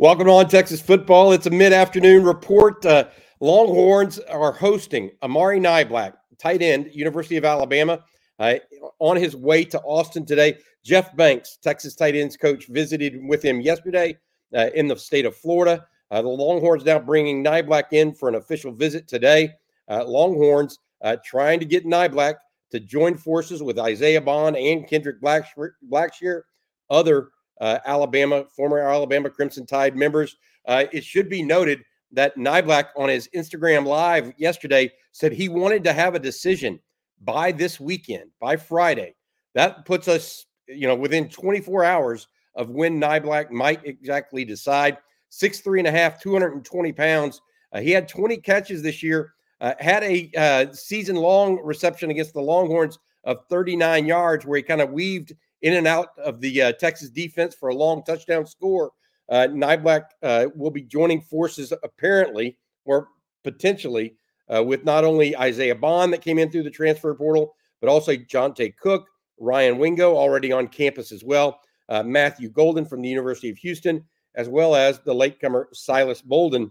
Welcome on Texas football. It's a mid-afternoon report. Uh, Longhorns are hosting Amari Niblack, tight end, University of Alabama, uh, on his way to Austin today. Jeff Banks, Texas tight ends coach, visited with him yesterday uh, in the state of Florida. Uh, the Longhorns now bringing Niblack in for an official visit today. Uh, Longhorns uh, trying to get Niblack to join forces with Isaiah Bond and Kendrick Blackshire, other uh, Alabama, former Alabama Crimson Tide members. Uh, it should be noted that Niblack on his Instagram live yesterday said he wanted to have a decision by this weekend, by Friday. That puts us, you know, within 24 hours of when Niblack might exactly decide. Six three and a half, 220 pounds. Uh, he had 20 catches this year. Uh, had a uh, season long reception against the Longhorns of 39 yards, where he kind of weaved in and out of the uh, Texas defense for a long touchdown score. Uh, Niblack uh, will be joining forces apparently or potentially uh, with not only Isaiah Bond that came in through the transfer portal, but also Johntay Cook, Ryan Wingo already on campus as well, uh, Matthew Golden from the University of Houston, as well as the latecomer Silas Bolden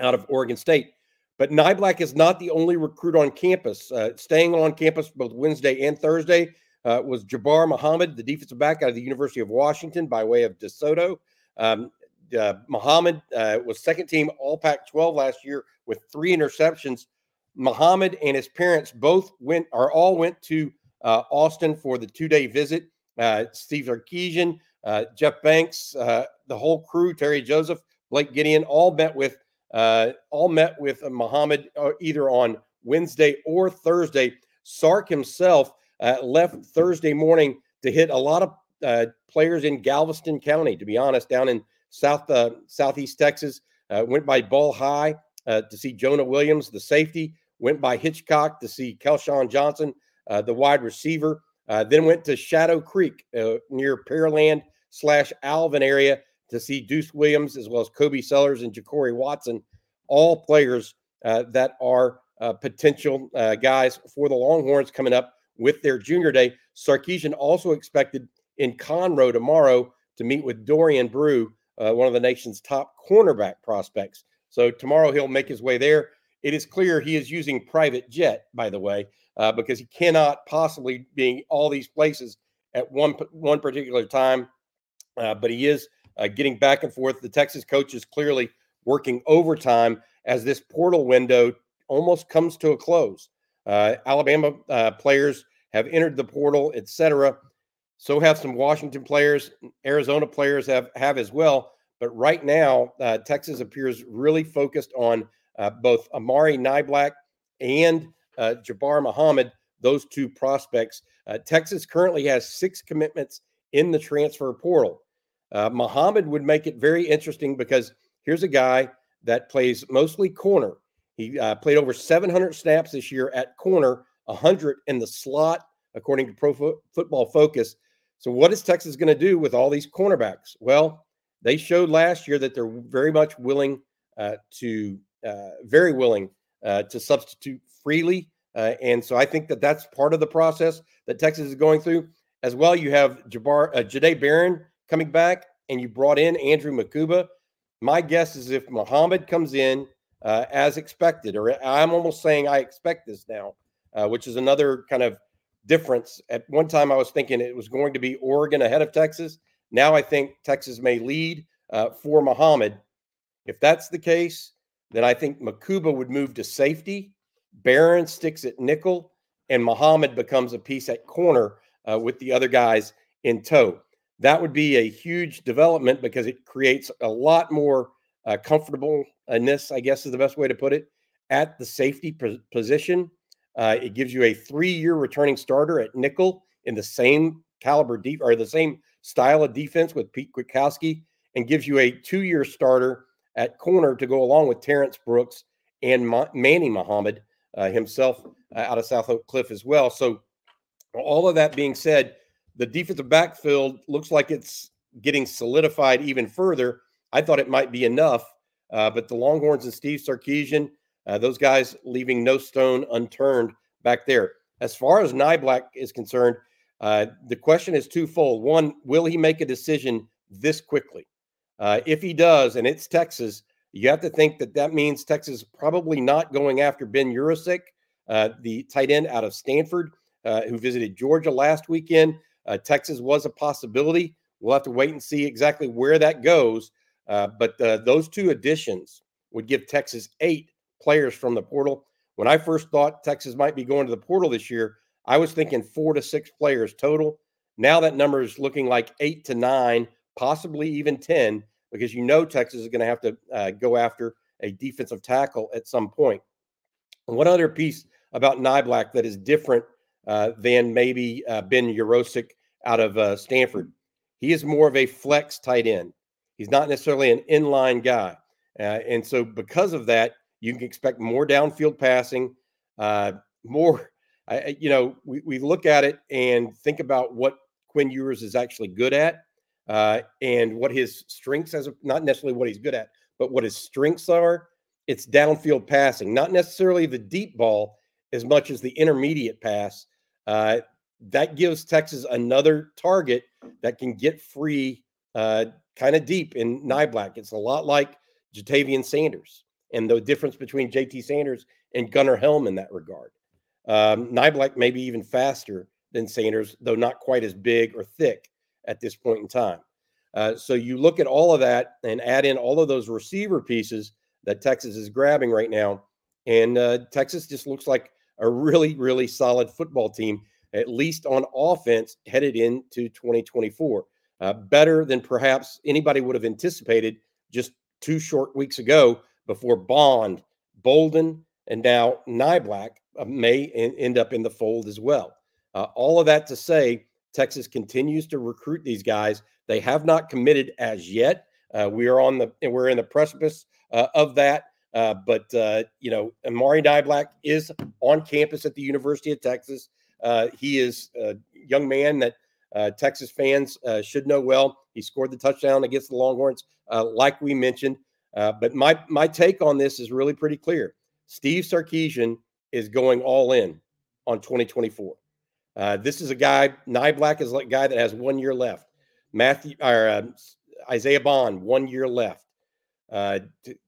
out of Oregon State. But Niblack is not the only recruit on campus. Uh, staying on campus both Wednesday and Thursday uh, was Jabbar Muhammad, the defensive back out of the University of Washington by way of DeSoto. Um, uh, Muhammad uh, was second team All Pac 12 last year with three interceptions. Muhammad and his parents both went or all went to uh, Austin for the two day visit. Uh, Steve Sarkisian, Jeff Banks, the whole crew, Terry Joseph, Blake Gideon, all met with uh, all met with Muhammad uh, either on Wednesday or Thursday. Sark himself uh, left Thursday morning to hit a lot of uh, players in Galveston County, to be honest, down in South uh, Southeast Texas. Uh, went by Ball High to see Jonah Williams, the safety. Went by Hitchcock to see Kelshawn Johnson, the wide receiver. then went to Shadow Creek near Pearland slash Alvin area to see Deuce Williams as well as Kobe Sellers and Ja'Cory Watson, all players uh, that are uh, potential uh, guys for the Longhorns coming up with their junior day. Sarkisian also expected in Conroe tomorrow to meet with Dorian Brew, uh, one of the nation's top cornerback prospects. So tomorrow he'll make his way there. It is clear he is using private jet, by the way, uh, because he cannot possibly be all these places at one one particular time. Uh, but he is uh, getting back and forth. The Texas coach is clearly working overtime as this portal window almost comes to a close. Uh, Alabama uh, players have entered the portal, etc. So have some Washington players, Arizona players have have as well. But right now, uh, Texas appears really focused on uh, both Amari Niblack and uh, Jabbar Muhammad, those two prospects. Uh, Texas currently has six commitments in the transfer portal. Uh, Muhammad would make it very interesting because here's a guy that plays mostly corner. He uh, played over 700 snaps this year at corner, 100 in the slot, according to Pro Fo- Football Focus. So, what is Texas going to do with all these cornerbacks? Well, They showed last year that they're very much willing uh, to, uh, very willing uh, to substitute freely. Uh, and so I think that that's part of the process that Texas is going through. As well, you have Jabbar, uh, Jahdae Barron coming back, and you brought in Andrew Mukuba. My guess is if Muhammad comes in uh, as expected, or I'm almost saying I expect this now, uh, which is another kind of difference. At one time, I was thinking it was going to be Oregon ahead of Texas. Now I think Texas may lead uh, for Muhammad. If that's the case, then I think Mukuba would move to safety. Barron sticks at nickel, and Muhammad becomes a piece at corner uh, with the other guys in tow. That would be a huge development because it creates a lot more uh, comfortableness, I guess is the best way to put it, at the safety position. Uh, it gives you a three-year returning starter at nickel in the same caliber deep or the same style of defense with Pete Kwiatkowski, and gives you a two-year starter at corner to go along with Terrence Brooks and Ma- Manny Muhammad uh, himself uh, out of South Oak Cliff as well. So, all of that being said, the defensive backfield looks like it's getting solidified even further. I thought it might be enough, uh, but the Longhorns and Steve Sarkisian, uh, those guys leaving no stone unturned back there. As far as Niblack is concerned, uh, the question is twofold. One, will he make a decision this quickly? Uh, if he does, and it's Texas, you have to think that that means Texas probably not going after Ben Yurosek, uh, the tight end out of Stanford, uh, who visited Georgia last weekend. Uh, Texas was a possibility. We'll have to wait and see exactly where that goes. Uh, but uh, those two additions would give Texas eight players from the portal. When I first thought Texas might be going to the portal this year, I was thinking four to six players total. Now that number is looking like eight to nine, possibly even 10, because you know Texas is going to have to uh, go after a defensive tackle at some point. one other piece about Niblack that is different than maybe uh, Ben Yurosek out of uh, Stanford. He is more of a flex tight end. He's not necessarily an inline guy. Uh, and so, because of that, you can expect more downfield passing, uh, more. you know, we, we look at it and think about what Quinn Ewers is actually good at uh, and what his strengths as a, not necessarily what he's good at, but what his strengths are. It's downfield passing, not necessarily the deep ball as much as the intermediate pass uh, that gives Texas another target that can get free uh, kind of deep in Niblack. It's a lot like Ja'Tavion Sanders and the difference between JT Sanders and Gunnar Helm in that regard. Um, Niblack may be even faster than Sanders, though not quite as big or thick at this point in time. Uh, so you look at all of that and add in all of those receiver pieces that Texas is grabbing right now, and uh, Texas just looks like a really, really solid football team, at least on offense, headed into 2024. Uh, better than perhaps anybody would have anticipated just two short weeks ago before Bond, Bolden, and now Niblack uh, may end up in the fold as well. Uh, all of that to say, Texas continues to recruit these guys. They have not committed as yet. Uh, we are on the we're in the precipice uh, of that. Uh, but uh, you know, Amari Niblack is on campus at the University of Texas. Uh, he is a young man that uh, Texas fans uh, should know well. He scored the touchdown against the Longhorns, like we mentioned. but my my take on this is really pretty clear. Steve Sarkisian is going all in on 2024. this is a guy. Niblack is a guy that has one year left. Matthew or Isaiah Bond, one year left. Uh,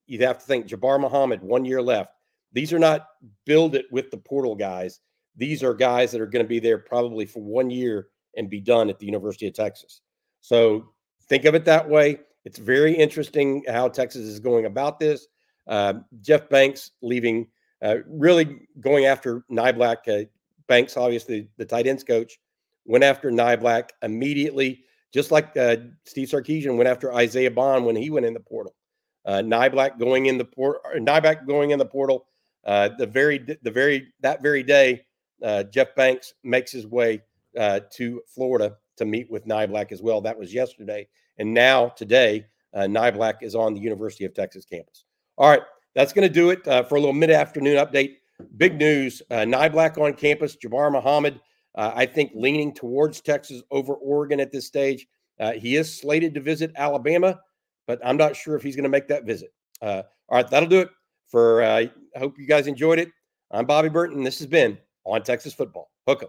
you'd have to think Jabbar Muhammad, one year left. These are not build it with the portal guys. These are guys that are going to be there probably for one year and be done at the University of Texas. So think of it that way. It's very interesting how Texas is going about this. Uh, Jeff Banks leaving, uh, really going after Niblack. Uh, Banks, obviously the tight ends coach, went after Niblack immediately, just like uh, Steve Sarkisian went after Isaiah Bond when he went in the portal. Uh, Niblack going in the port, Niblack going in the portal. Uh, the very, the very that very day, uh, Jeff Banks makes his way uh, to Florida to meet with Niblack as well. That was yesterday, and now today, uh, Niblack is on the University of Texas campus. All right, that's going to do it uh, for a little mid-afternoon update. Big news: uh, Niblack on campus. Jabbar Muhammad, uh, I think, leaning towards Texas over Oregon at this stage. He is slated to visit Alabama but I'm not sure if he's going to make that visit. Uh, all right, that'll do it for. Uh, I hope you guys enjoyed it. I'm Bobby Burton. This has been on Texas football. Hook 'em.